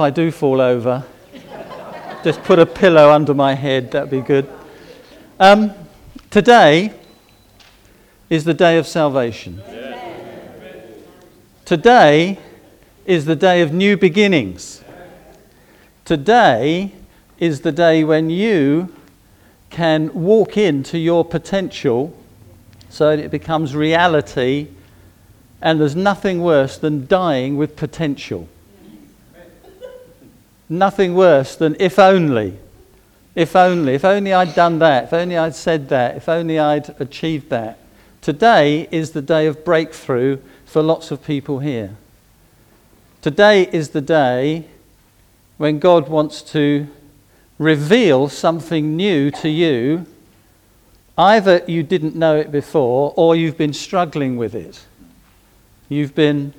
I do fall over, just put a pillow under my head, that'd be good. Um, today is the day of salvation. Today is the day of new beginnings. Today is the day when you can walk into your potential so that it becomes reality, and there's nothing worse than dying with potential nothing worse than if only. If only. If only I'd done that. If only I'd said that. If only I'd achieved that. Today is the day of breakthrough for lots of people here. Today is the day when God wants to reveal something new to you. Either you didn't know it before or you've been struggling with it. You've been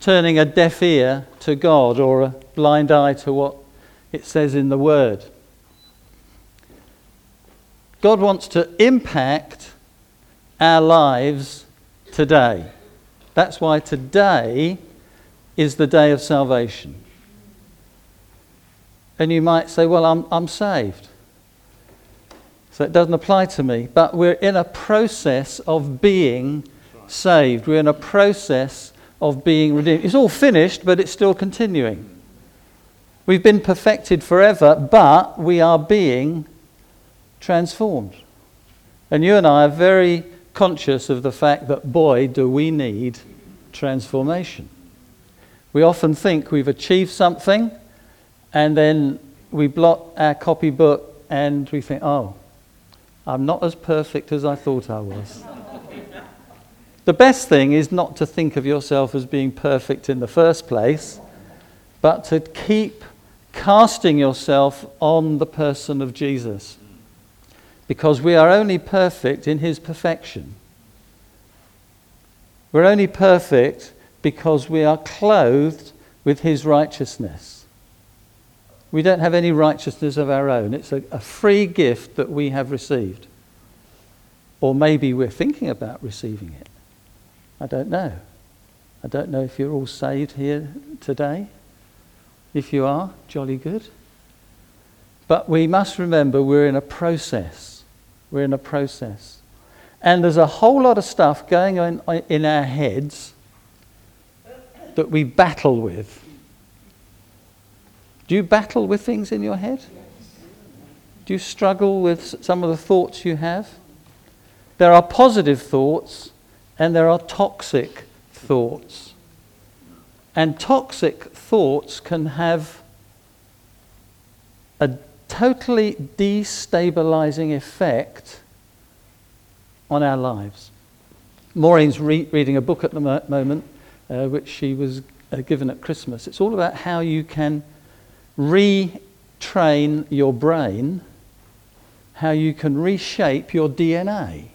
turning a deaf ear to God or a blind eye to what it says in the Word. God wants to impact our lives today. That's why today is the day of salvation. And you might say, Well, I'm, I'm saved. So it doesn't apply to me. But we're in a process of being saved. We're in a process of being redeemed. It's all finished, but it's still continuing. We've been perfected forever, but we are being transformed. And you and I are very conscious of the fact that, boy, do we need transformation. We often think we've achieved something, and then we blot our copybook and we think, oh, I'm not as perfect as I thought I was. The best thing is not to think of yourself as being perfect in the first place, but to keep casting yourself on the person of Jesus. Because we are only perfect in his perfection. We're only perfect because we are clothed with his righteousness. We don't have any righteousness of our own. It's a, a free gift that we have received. Or maybe we're thinking about receiving it. I don't know. I don't know if you're all saved here today. If you are, jolly good. But we must remember we're in a process. We're in a process. And there's a whole lot of stuff going on uh, in our heads that we battle with. Do you battle with things in your head? Do you struggle with some of the thoughts you have? There are positive thoughts and there are toxic thoughts. And toxic thoughts can have a totally destabilizing effect on our lives. Maureen's re- reading a book at the mo- moment, uh, which she was uh, given at Christmas. It's all about how you can retrain your brain, how you can reshape your DNA.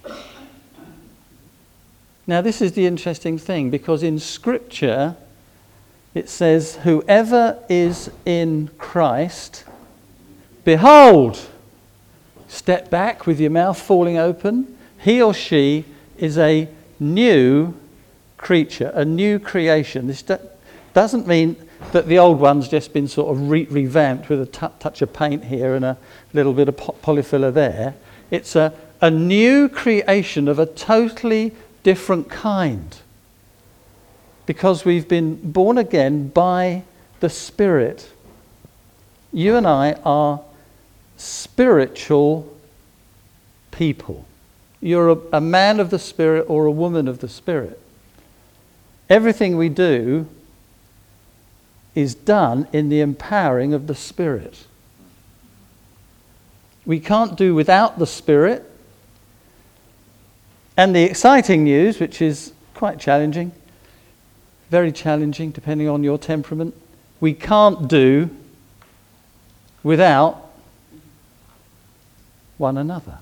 Now, this is the interesting thing because in Scripture it says, Whoever is in Christ, behold, step back with your mouth falling open, he or she is a new creature, a new creation. This doesn't mean that the old one's just been sort of re- revamped with a t- touch of paint here and a little bit of po- polyfiller there. It's a, a new creation of a totally different kind. Because we've been born again by the Spirit. You and I are spiritual people. You're a, a man of the Spirit or a woman of the Spirit. Everything we do is done in the empowering of the Spirit. We can't do without the Spirit, and the exciting news, which is quite challenging, very challenging depending on your temperament, we can't do without one another.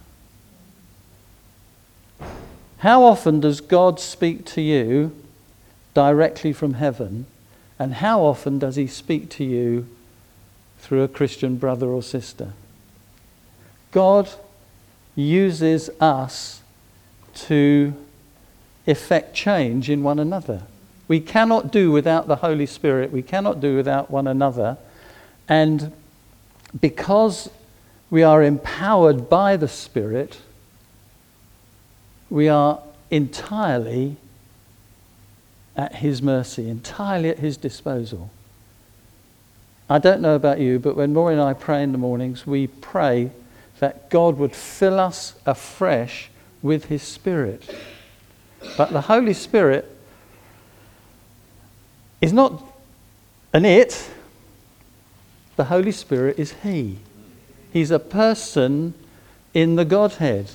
How often does God speak to you directly from heaven, and how often does He speak to you through a Christian brother or sister? God uses us to effect change in one another. We cannot do without the Holy Spirit. We cannot do without one another. And because we are empowered by the Spirit, we are entirely at His mercy, entirely at His disposal. I don't know about you, but when Maureen and I pray in the mornings, we pray that God would fill us afresh with His Spirit. But the Holy Spirit is not an it, the Holy Spirit is He. He's a person in the Godhead,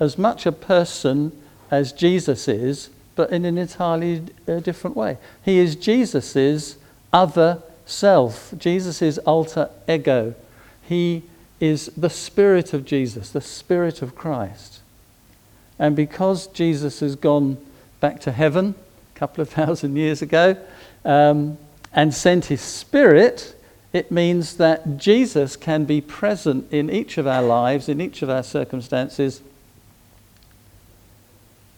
as much a person as Jesus is, but in an entirely uh, different way. He is Jesus's other self, Jesus' alter ego. He is the Spirit of Jesus, the Spirit of Christ. And because Jesus has gone back to heaven a couple of thousand years ago um, and sent his Spirit, it means that Jesus can be present in each of our lives, in each of our circumstances,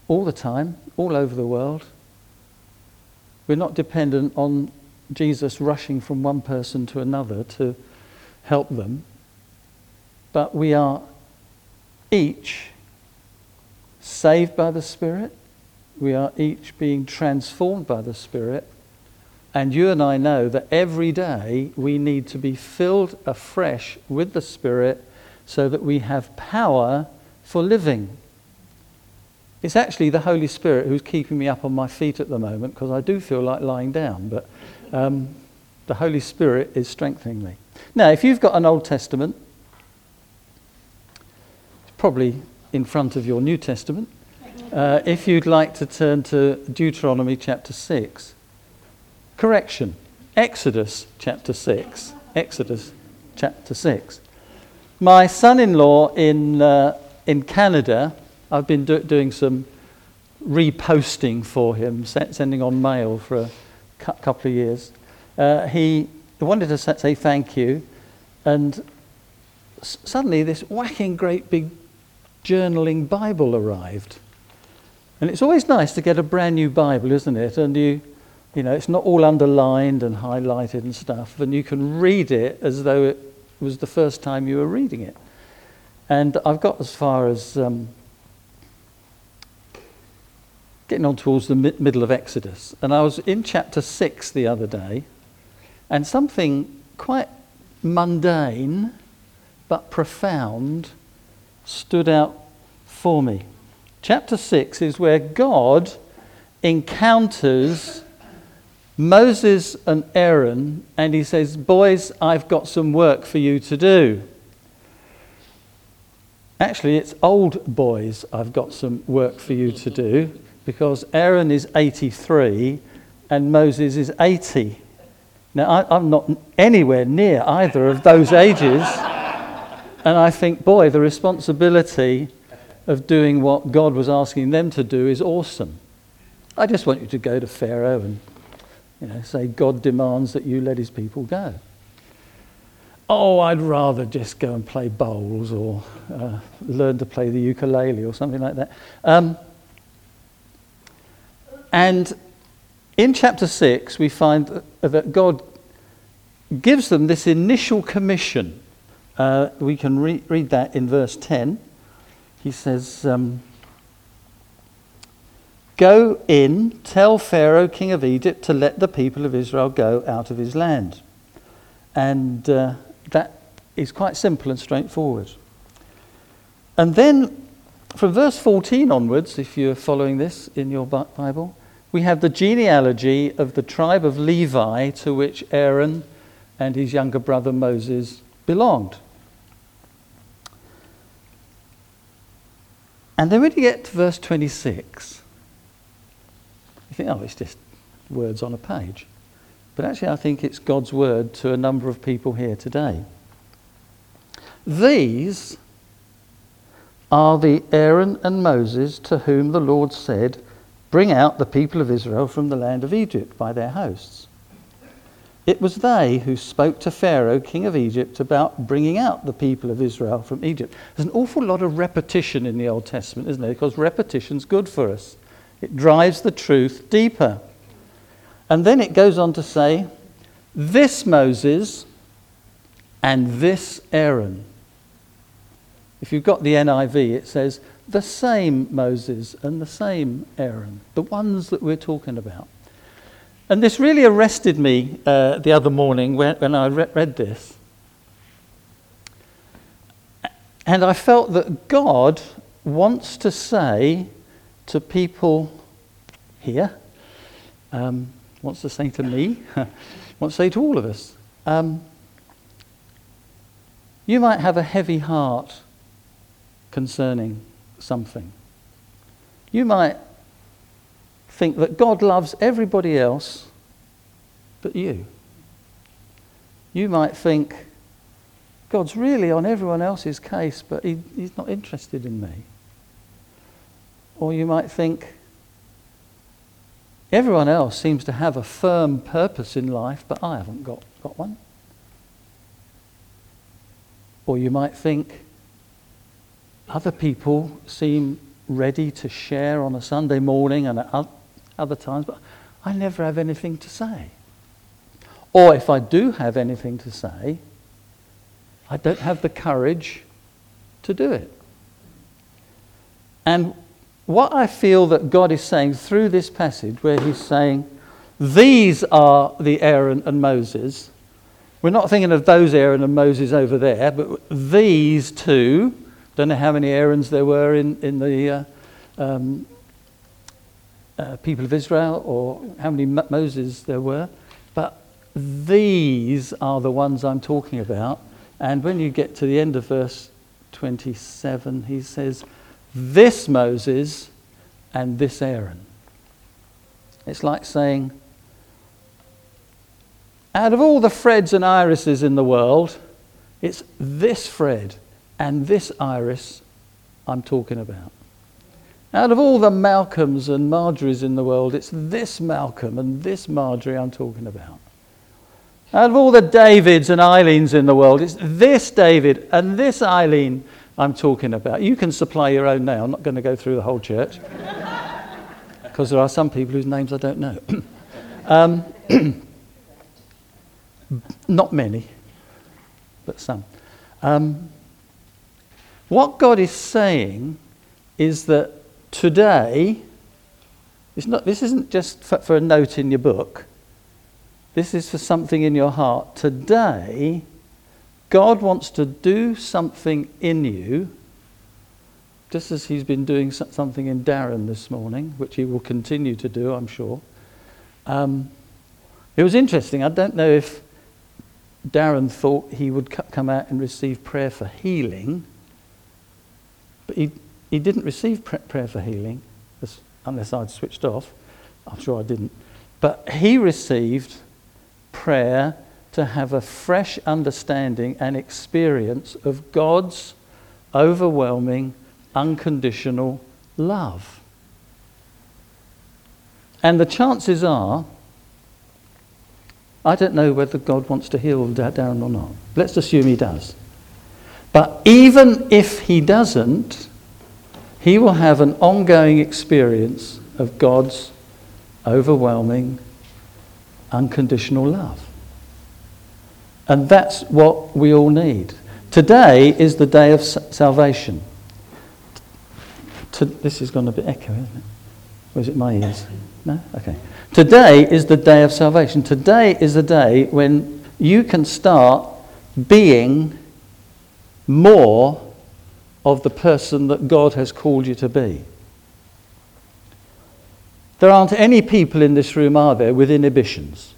all the time, all over the world. We're not dependent on Jesus rushing from one person to another to help them, but we are each saved by the Spirit. We are each being transformed by the Spirit. And you and I know that every day we need to be filled afresh with the Spirit so that we have power for living. It's actually the Holy Spirit who's keeping me up on my feet at the moment because I do feel like lying down, but um, the Holy Spirit is strengthening me. Now, if you've got an Old Testament, it's probably in front of your New Testament. Uh, if you'd like to turn to Deuteronomy chapter 6, correction, Exodus chapter 6. Exodus chapter 6. My son in law in, uh, in Canada, I've been do- doing some reposting for him, sending on mail for a cu- couple of years. Uh, he wanted to say thank you, and s- suddenly this whacking great big journaling Bible arrived. And it's always nice to get a brand new Bible, isn't it? And you, you know, it's not all underlined and highlighted and stuff, and you can read it as though it was the first time you were reading it. And I've got as far as um, getting on towards the mi- middle of Exodus. And I was in chapter 6 the other day, and something quite mundane but profound stood out for me. Chapter 6 is where God encounters Moses and Aaron, and he says, Boys, I've got some work for you to do. Actually, it's old boys, I've got some work for you to do, because Aaron is 83 and Moses is 80. Now, I, am not anywhere near either of those ages. And I think, boy, the responsibility of doing what God was asking them to do is awesome. I just want you to go to Pharaoh and you know, say, God demands that you let his people go. Oh, I'd rather just go and play bowls or uh, learn to play the ukulele or something like that. Um, and in chapter 6, we find that God gives them this initial commission. Uh, we can re- read that in verse 10. He says, um, Go in, tell Pharaoh, king of Egypt, to let the people of Israel go out of his land. And uh, that is quite simple and straightforward. And then from verse 14 onwards, if you're following this in your Bible, we have the genealogy of the tribe of Levi to which Aaron and his younger brother Moses belonged. And then when you get to verse 26, you think, oh, it's just words on a page. But actually, I think it's God's word to a number of people here today. These are the Aaron and Moses to whom the Lord said, Bring out the people of Israel from the land of Egypt by their hosts. It was they who spoke to Pharaoh, king of Egypt, about bringing out the people of Israel from Egypt. There's an awful lot of repetition in the Old Testament, isn't there? Because repetition's good for us, it drives the truth deeper. And then it goes on to say, this Moses and this Aaron. If you've got the NIV, it says, the same Moses and the same Aaron, the ones that we're talking about. And this really arrested me uh, the other morning when, when I re- read this. And I felt that God wants to say to people here, um, wants to say to me, wants to say to all of us, um, you might have a heavy heart concerning something. You might think that God loves everybody else but you. You might think God's really on everyone else's case, but he, he's not interested in me. Or you might think everyone else seems to have a firm purpose in life, but I haven't got, got one. Or you might think other people seem ready to share on a Sunday morning and at other times, but I never have anything to say. Or if I do have anything to say, I don't have the courage to do it. And what I feel that God is saying through this passage, where He's saying, These are the Aaron and Moses. We're not thinking of those Aaron and Moses over there, but these two. Don't know how many Aarons there were in, in the uh, um, uh, people of Israel or how many Moses there were, but these are the ones I'm talking about. And when you get to the end of verse 27, he says, This Moses and this Aaron. It's like saying, out of all the Freds and Irises in the world, it's this Fred and this Iris I'm talking about. Out of all the Malcolms and Marjories in the world, it's this Malcolm and this Marjorie I'm talking about. Out of all the Davids and Eileens in the world, it's this David and this Eileen I'm talking about. You can supply your own name. I'm not going to go through the whole church because there are some people whose names I don't know. um, not many, but some. Um, what God is saying is that today, it's not, this isn't just for, for a note in your book. This is for something in your heart. Today, God wants to do something in you, just as He's been doing something in Darren this morning, which He will continue to do, I'm sure. Um, it was interesting. I don't know if Darren thought he would come out and receive prayer for healing, but he, he didn't receive prayer for healing, unless I'd switched off. I'm sure I didn't. But he received prayer to have a fresh understanding and experience of God's overwhelming, unconditional love. And the chances are, I don't know whether God wants to heal Darren or not. Let's assume he does. But even if he doesn't, he will have an ongoing experience of God's overwhelming, unconditional love. And that's what we all need. Today is the day of salvation. To, this is going to be echo, isn't it? Or is it my ears? No? Okay. Today is the day of salvation. Today is the day when you can start being more of the person that God has called you to be. There aren't any people in this room, are there, with inhibitions?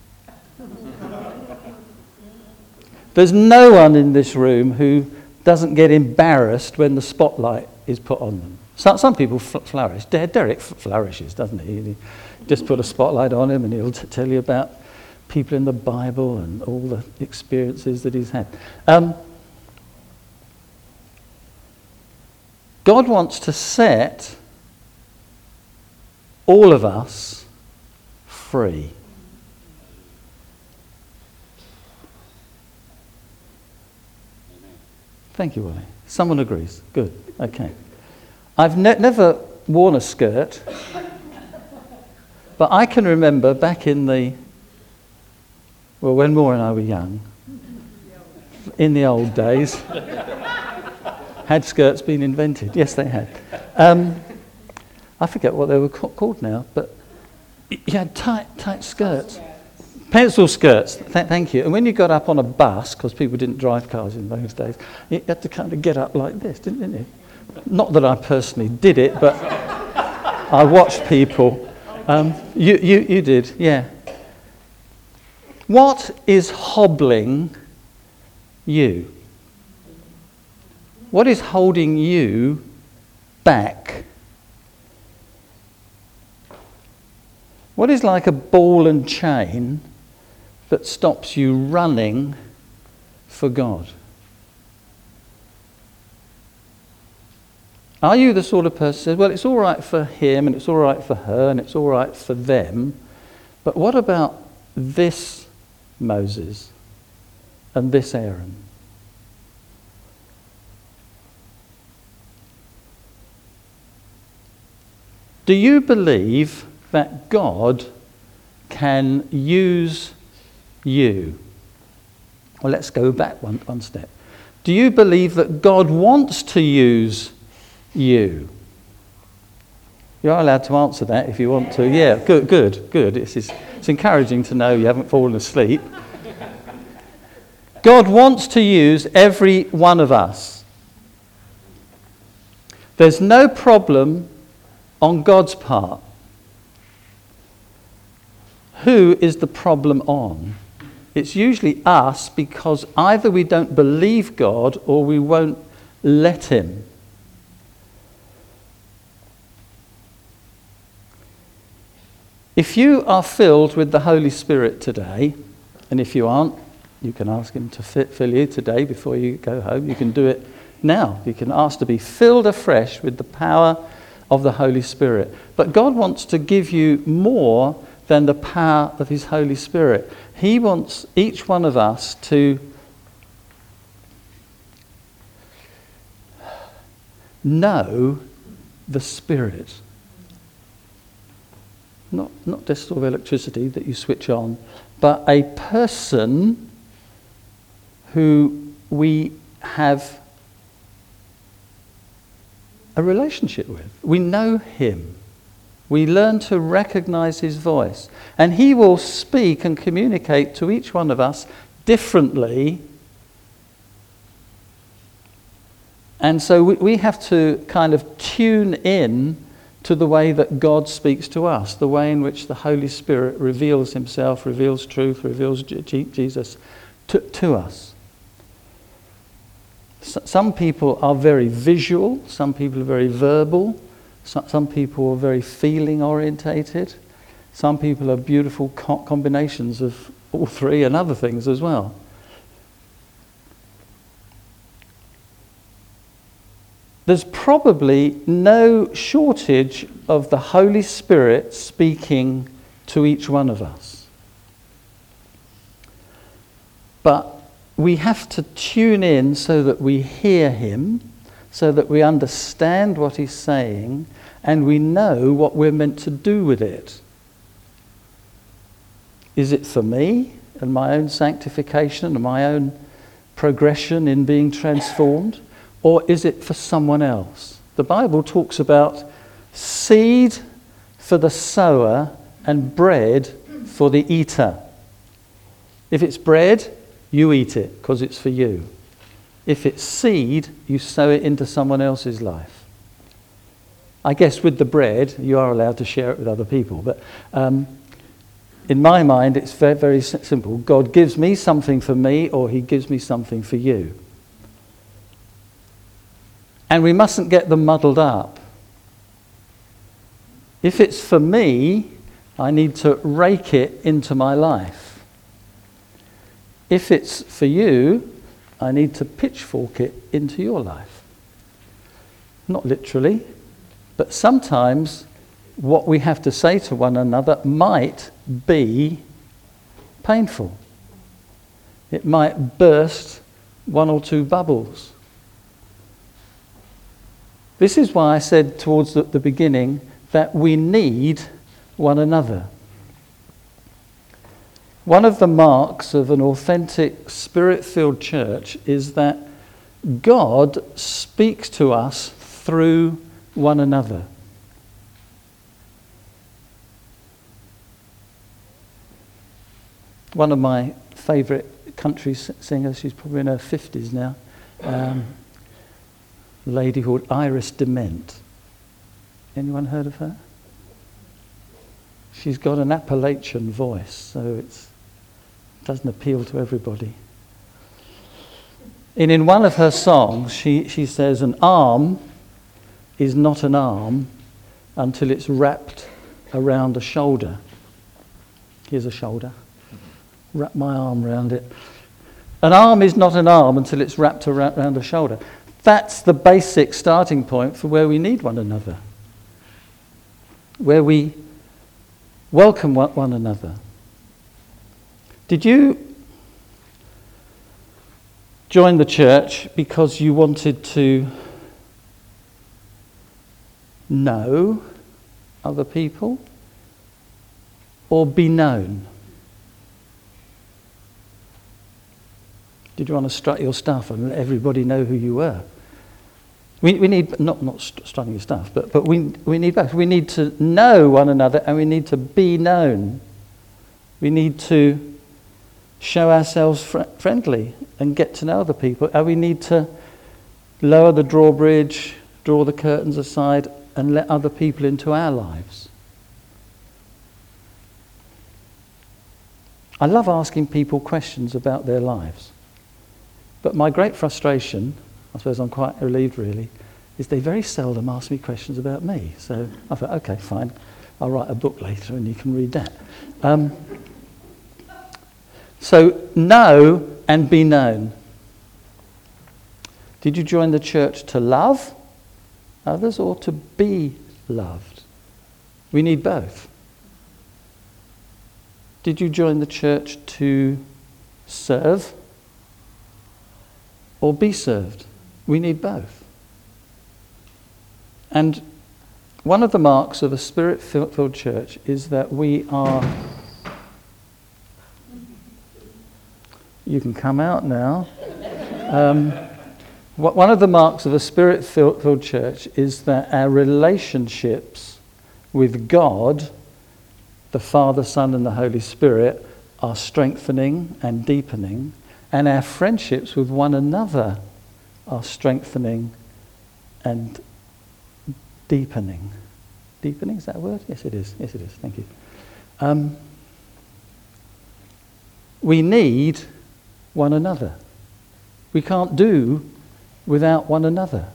There's no one in this room who doesn't get embarrassed when the spotlight is put on them. Some, people flourish. Derek flourishes, doesn't he? he just put a spotlight on him and he'll t- tell you about people in the Bible and all the experiences that he's had. Um, God wants to set all of us free. Thank you, Willie. Someone agrees. Good. Okay. I've ne- never worn a skirt, but I can remember back in the Well, when Maura and I were young, in the old days, had skirts been invented? Yes, they had. Um, I forget what they were ca- called now, but you had tight, tight skirts. Pencil skirts, Th- thank you. And when you got up on a bus, because people didn't drive cars in those days, you had to kind of get up like this, didn't, you? Not that I personally did it, but I watched people. Um, you, you, you did, yeah. What is hobbling you? What is holding you back? What is like a ball and chain that stops you running for God? Are you the sort of person who says, well, it's all right for him and it's all right for her and it's all right for them, but what about this Moses and this Aaron? Do you believe that God can use you? Well, let's go back one, one step. Do you believe that God wants to use you? You're allowed to answer that if you want to. Yeah, good, good, good. It's, it's, it's encouraging to know you haven't fallen asleep. God wants to use every one of us. There's no problem on God's part. Who is the problem on? It's usually us because either we don't believe God or we won't let Him. If you are filled with the Holy Spirit today, and if you aren't, you can ask Him to fill you today before you go home. You can do it now. You can ask to be filled afresh with the power of the Holy Spirit. But God wants to give you more than the power of His Holy Spirit. He wants each one of us to know the Spirit. Not, not just sort of electricity that you switch on, but a person who we have a relationship with. We know him. We learn to recognize his voice. And he will speak and communicate to each one of us differently. And so we, we have to kind of tune in to the way that God speaks to us, the way in which the Holy Spirit reveals himself, reveals truth, reveals Jesus to, to us. Some people are very visual, some people are very verbal, some people are very feeling orientated, some people are beautiful combinations of all three and other things as well. There's probably no shortage of the Holy Spirit speaking to each one of us. But we have to tune in so that we hear him, so that we understand what he's saying, and we know what we're meant to do with it. Is it for me and my own sanctification and my own progression in being transformed? Or is it for someone else? The Bible talks about seed for the sower and bread for the eater. If it's bread, you eat it because it's for you. If it's seed, you sow it into someone else's life. I guess with the bread, you are allowed to share it with other people. But um, in my mind, it's very, very simple. God gives me something for me, or He gives me something for you. And we mustn't get them muddled up. If it's for me, I need to rake it into my life. If it's for you, I need to pitchfork it into your life. Not literally, but sometimes what we have to say to one another might be painful. It might burst one or two bubbles. This is why I said towards the, the beginning that we need one another. One of the marks of an authentic, spirit filled church is that God speaks to us through one another. One of my favourite country singers, she's probably in her 50s now, um, a lady called Iris DeMent. Anyone heard of her? She's got an Appalachian voice, so it doesn't appeal to everybody. And in one of her songs, she, she says, An arm is not an arm until it's wrapped around a shoulder. Here's a shoulder. Wrap my arm around it. An arm is not an arm until it's wrapped around a shoulder. That's the basic starting point for where we need one another, where we welcome one another. Did you join the church because you wanted to know other people or be known? Did you want to strut your stuff and let everybody know who you were? We, we need, not, not strutting your stuff, but, but we, we need both. We need to know one another and we need to be known. We need to show ourselves fr- friendly and get to know other people. And we need to lower the drawbridge, draw the curtains aside, and let other people into our lives. I love asking people questions about their lives. But my great frustration, I suppose I'm quite relieved really, is they very seldom ask me questions about me. So I thought, okay, fine, I'll write a book later and you can read that. Um, so, know and be known. Did you join the church to love others or to be loved? We need both. Did you join the church to serve or be served. We need both. And one of the marks of a spirit filled church is that we are. You can come out now. Um, one of the marks of a spirit filled church is that our relationships with God, the Father, Son, and the Holy Spirit, are strengthening and deepening and our friendships with one another are strengthening and deepening. Deepening, is that word? Yes, it is. Yes, it is. Thank you. Um, we need one another. We can't do without one another.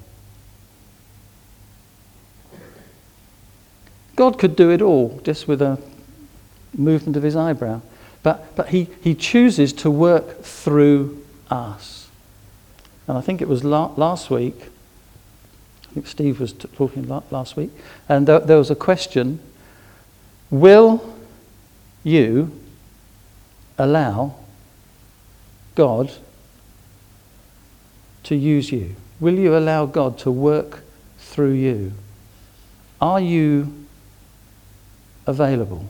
God could do it all just with a movement of his eyebrow. But, but he, he chooses to work through us. And I think it was la- last week, I think Steve was t- talking la- last week, and th- there was a question Will you allow God to use you? Will you allow God to work through you? Are you available?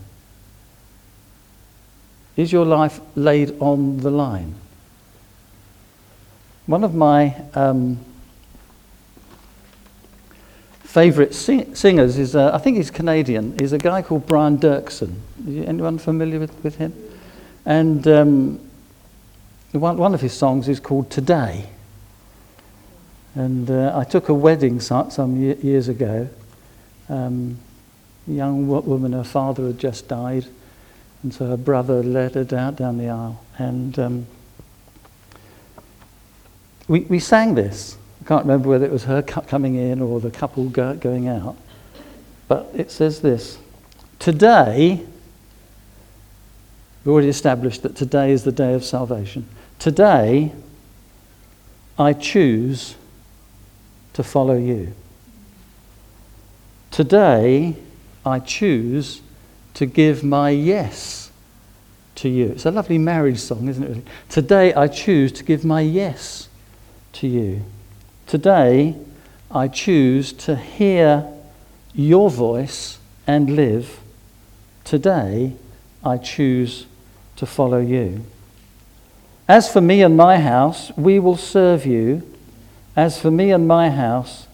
Is your life laid on the line? One of my um, favourite sing- singers is, uh, I think he's Canadian, is a guy called Brian Doerksen. Anyone familiar with, with him? And um, one, one of his songs is called Today. And uh, I took a wedding some years ago. Um, a young woman, her father had just died. And so her brother led her down, down the aisle. And um, we, we sang this. I can't remember whether it was her coming in or the couple go, going out. But it says this Today, we've already established that today is the day of salvation. Today, I choose to follow you. Today, I choose to give my yes to you. It's a lovely marriage song, isn't it? Today I choose to give my yes to you. Today I choose to hear your voice and live. Today I choose to follow you. As for me and my house, we will serve you. As for me and my house,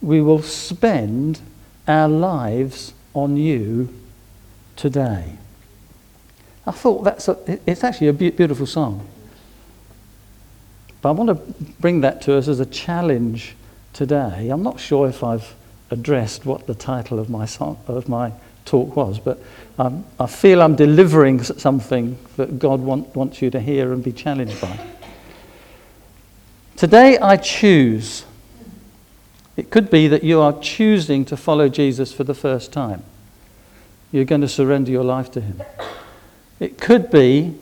we will spend our lives on you today. I thought that's a, it's actually a beautiful song. But I want to bring that to us as a challenge today. I'm not sure if I've addressed what the title of my, song, of my talk was, but um, I feel I'm delivering something that God want, wants you to hear and be challenged by. Today I choose. It could be that you are choosing to follow Jesus for the first time. You're going to surrender your life to Him. It could be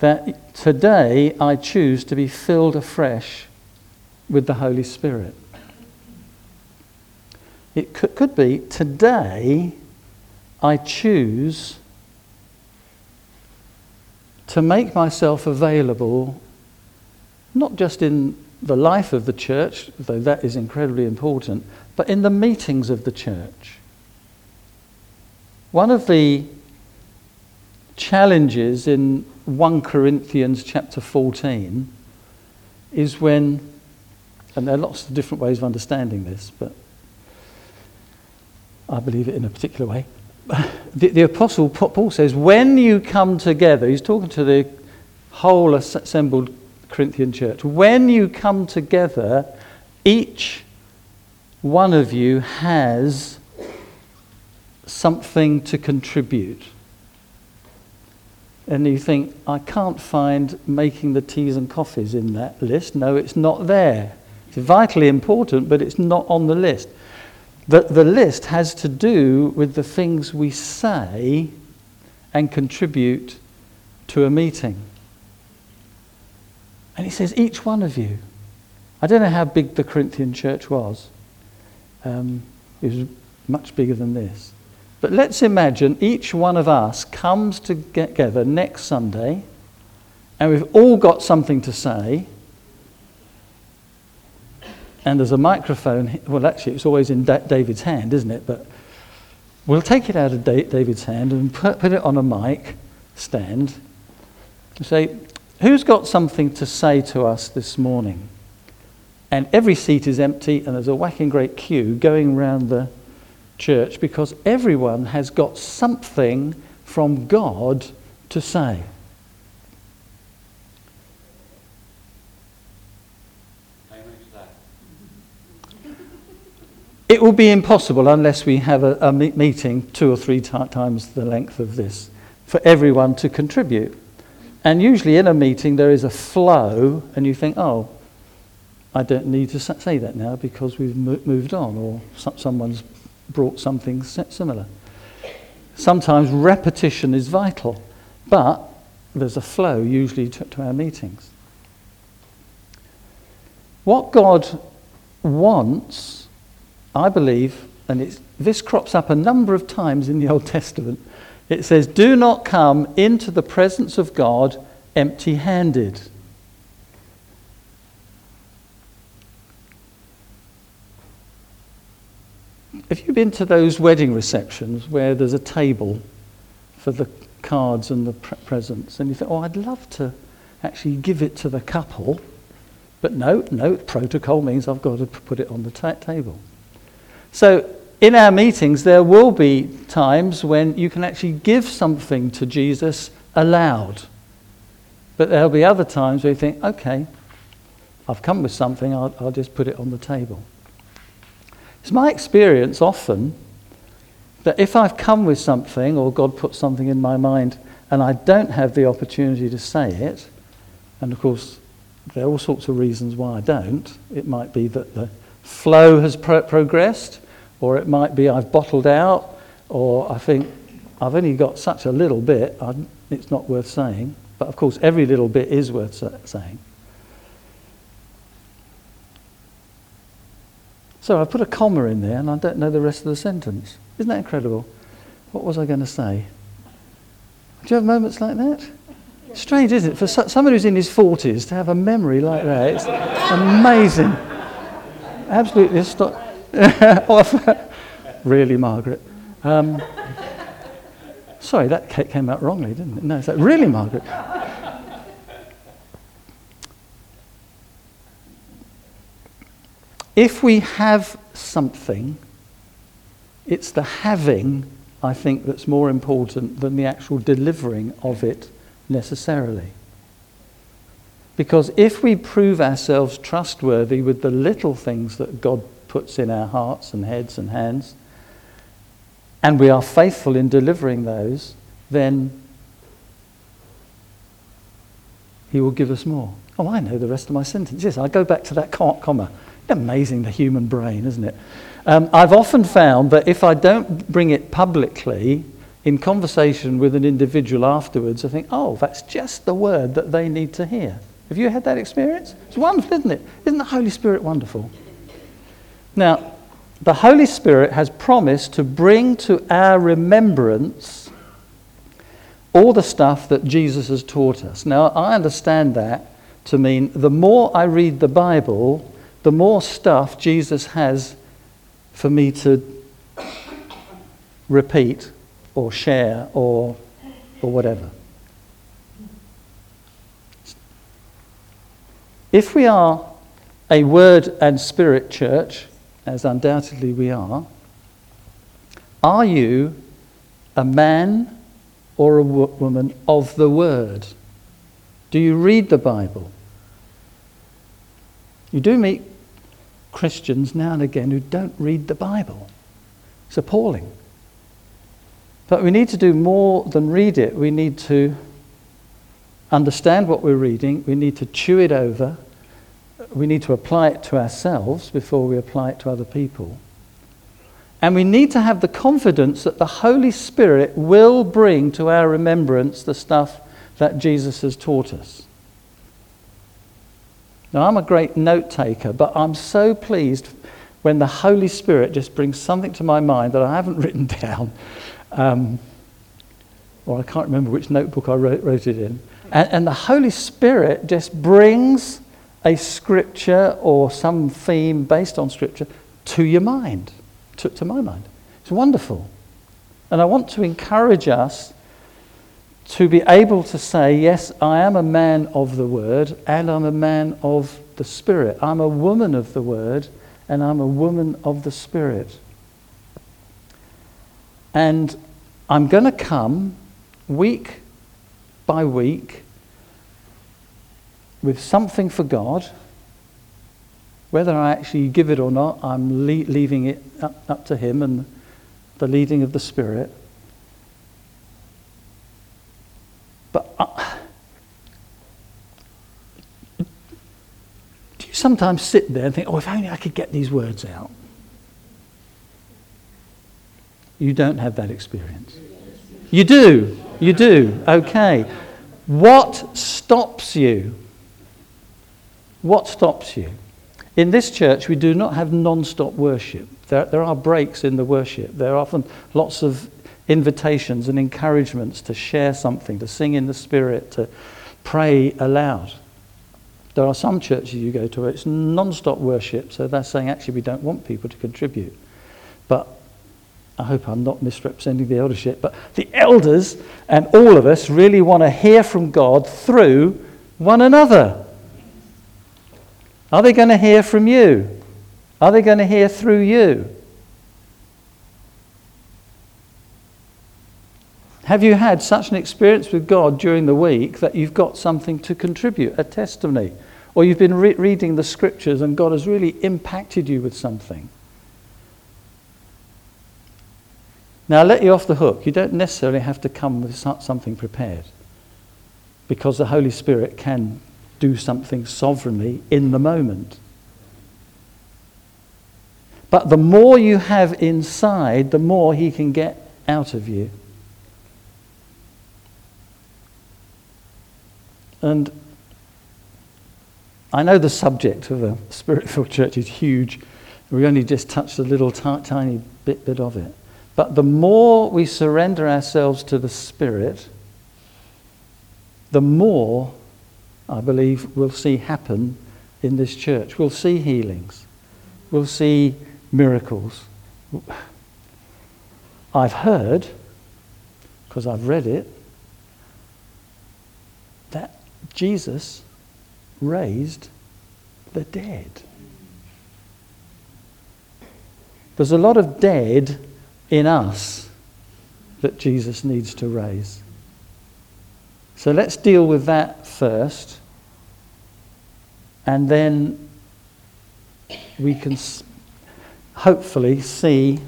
that today I choose to be filled afresh with the Holy Spirit. It could, could be today I choose to make myself available not just in the life of the church, though that is incredibly important, but in the meetings of the church. One of the challenges in 1 Corinthians chapter 14 is when, and there are lots of different ways of understanding this, but I believe it in a particular way. The, the Apostle Paul says, when you come together, he's talking to the whole assembled Corinthian church, when you come together, each one of you has something to contribute. And you think, I can't find making the teas and coffees in that list. No, it's not there. It's vitally important, but it's not on the list. The, the list has to do with the things we say and contribute to a meeting. And he says, each one of you. I don't know how big the Corinthian church was. Um, it was much bigger than this. But let's imagine each one of us comes together next Sunday and we've all got something to say and there's a microphone. Well, actually, it's always in da- David's hand, isn't it? But we'll take it out of da- David's hand and put, put it on a mic stand and say, Who's got something to say to us this morning? And every seat is empty, and there's a whacking great queue going round the church because everyone has got something from God to say. It will be impossible unless we have a, a meeting two or three t- times the length of this for everyone to contribute. And usually in a meeting there is a flow, and you think, oh, I don't need to say that now because we've moved on, or someone's brought something similar. Sometimes repetition is vital, but there's a flow usually to, to our meetings. What God wants I believe, and this crops up a number of times in the Old Testament, it says, Do not come into the presence of God empty handed. Have you been to those wedding receptions where there's a table for the cards and the pre- presents, and you think, oh, I'd love to actually give it to the couple, but no, no, protocol means I've got to put it on the ta- table. So, in our meetings, there will be times when you can actually give something to Jesus aloud. But there'll be other times where you think, okay, I've come with something, I'll, I'll just put it on the table. It's my experience often that if I've come with something or God put something in my mind and I don't have the opportunity to say it, and of course, there are all sorts of reasons why I don't. It might be that the flow has pro- progressed, or it might be I've bottled out, or I think I've only got such a little bit, I'm, it's not worth saying. But of course, every little bit is worth saying. So I put a comma in there and I don't know the rest of the sentence. Isn't that incredible? What was I going to say? Do you have moments like that? Strange, isn't it? For someone who's in his 40s to have a memory like that, it's amazing. Absolutely really, Margaret. Um, Sorry, that came out wrongly, didn't it? No, is that really Margaret? if we have something, it's the having, I think, that's more important than the actual delivering of it necessarily. Because if we prove ourselves trustworthy with the little things that God puts in our hearts and heads and hands, and we are faithful in delivering those, then He will give us more. Oh, I know the rest of my sentence. Yes, I go back to that comma. Amazing, the human brain, isn't it? Um, I've often found that if I don't bring it publicly, in conversation with an individual afterwards, I think, oh, that's just the word that they need to hear. Have you had that experience? It's wonderful, isn't it? Isn't the Holy Spirit wonderful? Now, the Holy Spirit has promised to bring to our remembrance all the stuff that Jesus has taught us. Now, I understand that to mean the more I read the Bible, the more stuff Jesus has for me to repeat or share or, or whatever. If we are a word and spirit church, as undoubtedly we are, are you a man or a woman of the word? Do you read the Bible? You do meet Christians now and again who don't read the Bible. It's appalling. But we need to do more than read it. We need to understand what we're reading. We need to chew it over. We need to apply it to ourselves before we apply it to other people. And we need to have the confidence that the Holy Spirit will bring to our remembrance the stuff that Jesus has taught us. Now, I'm a great note taker, but I'm so pleased when the Holy Spirit just brings something to my mind that I haven't written down. Um, or I can't remember which notebook I wrote, wrote it in. And, and the Holy Spirit just brings a scripture or some theme based on scripture to your mind, to, to my mind. It's wonderful. And I want to encourage us to be able to say, yes, I am a man of the word and I'm a man of the spirit. I'm a woman of the word and I'm a woman of the spirit. And I'm going to come week by week with something for God. Whether I actually give it or not, I'm le- leaving it up, up to Him and the leading of the Spirit. But uh, do you sometimes sit there and think, oh, if only I could get these words out? You don't have that experience. You do. You do. Okay. What stops you? What stops you? In this church, we do not have non stop worship. There, there are breaks in the worship. There are often lots of invitations and encouragements to share something, to sing in the Spirit, to pray aloud. There are some churches you go to where it's non stop worship, so they're saying actually we don't want people to contribute. But I hope I'm not misrepresenting the eldership, but the elders and all of us really want to hear from God through one another. Are they going to hear from you? Are they going to hear through you? Have you had such an experience with God during the week that you've got something to contribute, a testimony? Or you've been re- reading the scriptures and God has really impacted you with something? Now, I'll let you off the hook. You don't necessarily have to come with something prepared because the Holy Spirit can do something sovereignly in the moment. But the more you have inside, the more He can get out of you. And I know the subject of a spirit filled church is huge. We only just touched a little t- tiny bit, bit of it. But the more we surrender ourselves to the Spirit, the more I believe we'll see happen in this church. We'll see healings, we'll see miracles. I've heard because I've read it, that Jesus raised the dead. There's a lot of dead in us that Jesus needs to raise. So let's deal with that first. And then we can hopefully see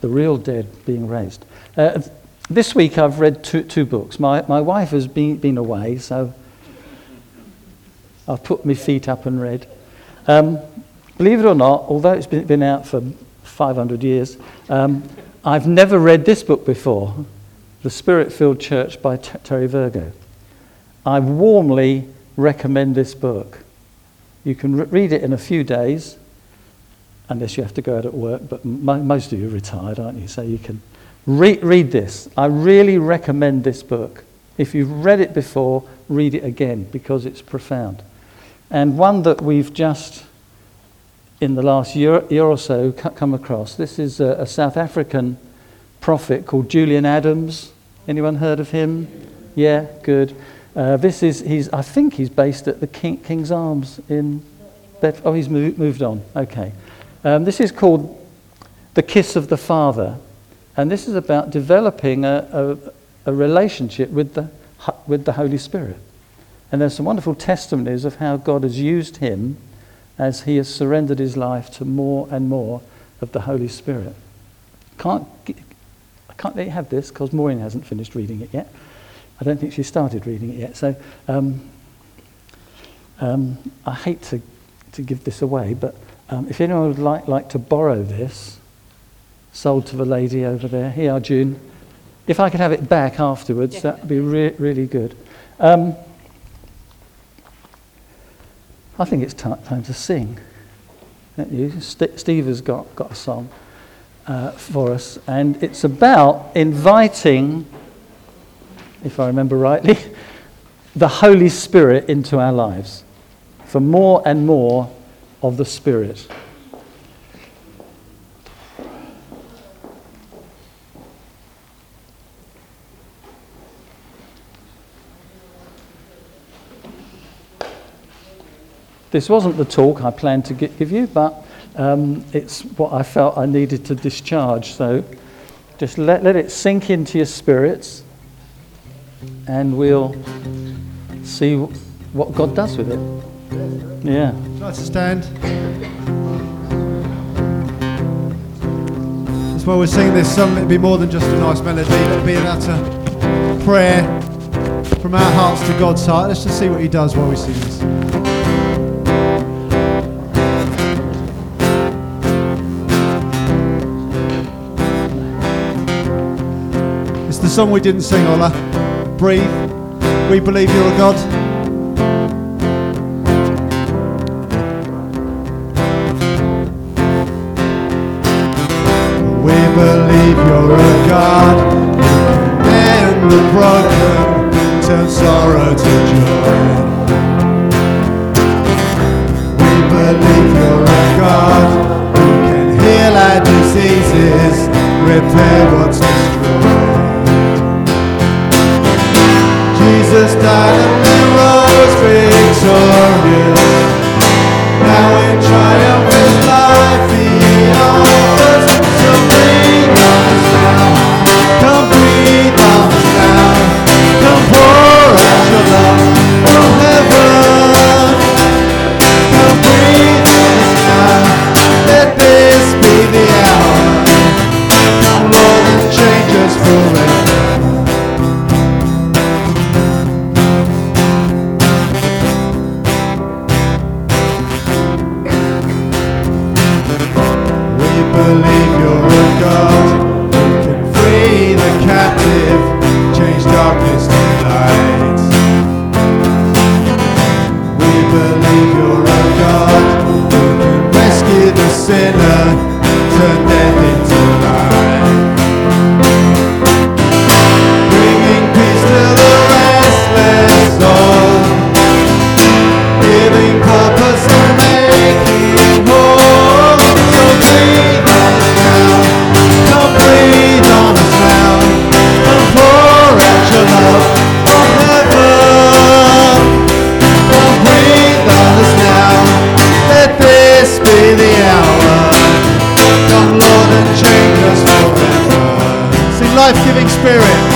the real dead being raised. Uh, this week I've read two, two books. My, my wife has been, been away, so I've put my feet up and read. Um, believe it or not, although it's been, been out for 500 years, um, I've never read this book before The Spirit Filled Church by Terry Virgo. I warmly recommend this book. You can re- read it in a few days, unless you have to go out at work, but m- most of you are retired, aren't you? So you can re- read this. I really recommend this book. If you've read it before, read it again because it's profound. And one that we've just, in the last year, year or so, come across. This is a, a South African prophet called Julian Adams. Anyone heard of him? Yeah, good. Uh, this is, he's, I think he's based at the King, King's Arms in Bedford. Oh, he's moved, moved on. Okay. Um, this is called The Kiss of the Father. And this is about developing a, a, a relationship with the, with the Holy Spirit. And there's some wonderful testimonies of how God has used him as he has surrendered his life to more and more of the Holy Spirit. Can't, can't let you have this because Maureen hasn't finished reading it yet. I don't think she started reading it yet. So um, um, I hate to, to give this away, but um, if anyone would like, like to borrow this, sold to the lady over there, here, June. If I could have it back afterwards, yeah. that would be re- really good. Um, I think it's t- time to sing. Don't You? St- Steve has got, got a song uh, for us, and it's about inviting if I remember rightly, the Holy Spirit into our lives for more and more of the Spirit. This wasn't the talk I planned to give you, but um, it's what I felt I needed to discharge. So just let, let it sink into your spirits and we'll see what God does with it. Yeah. Nice to stand. That's why we're singing this song. It'll be more than just a nice melody. It'll be an utter prayer from our hearts to God's heart. Let's just see what He does while we sing this. Song we didn't sing, Ola breathe. We believe you're a God. We believe you're a God. Jesus died living spirit.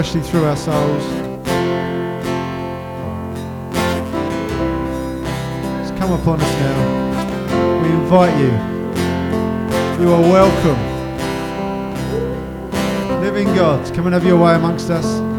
Freshly through our souls. Just come upon us now. We invite you. You are welcome. Living God, come and have your way amongst us.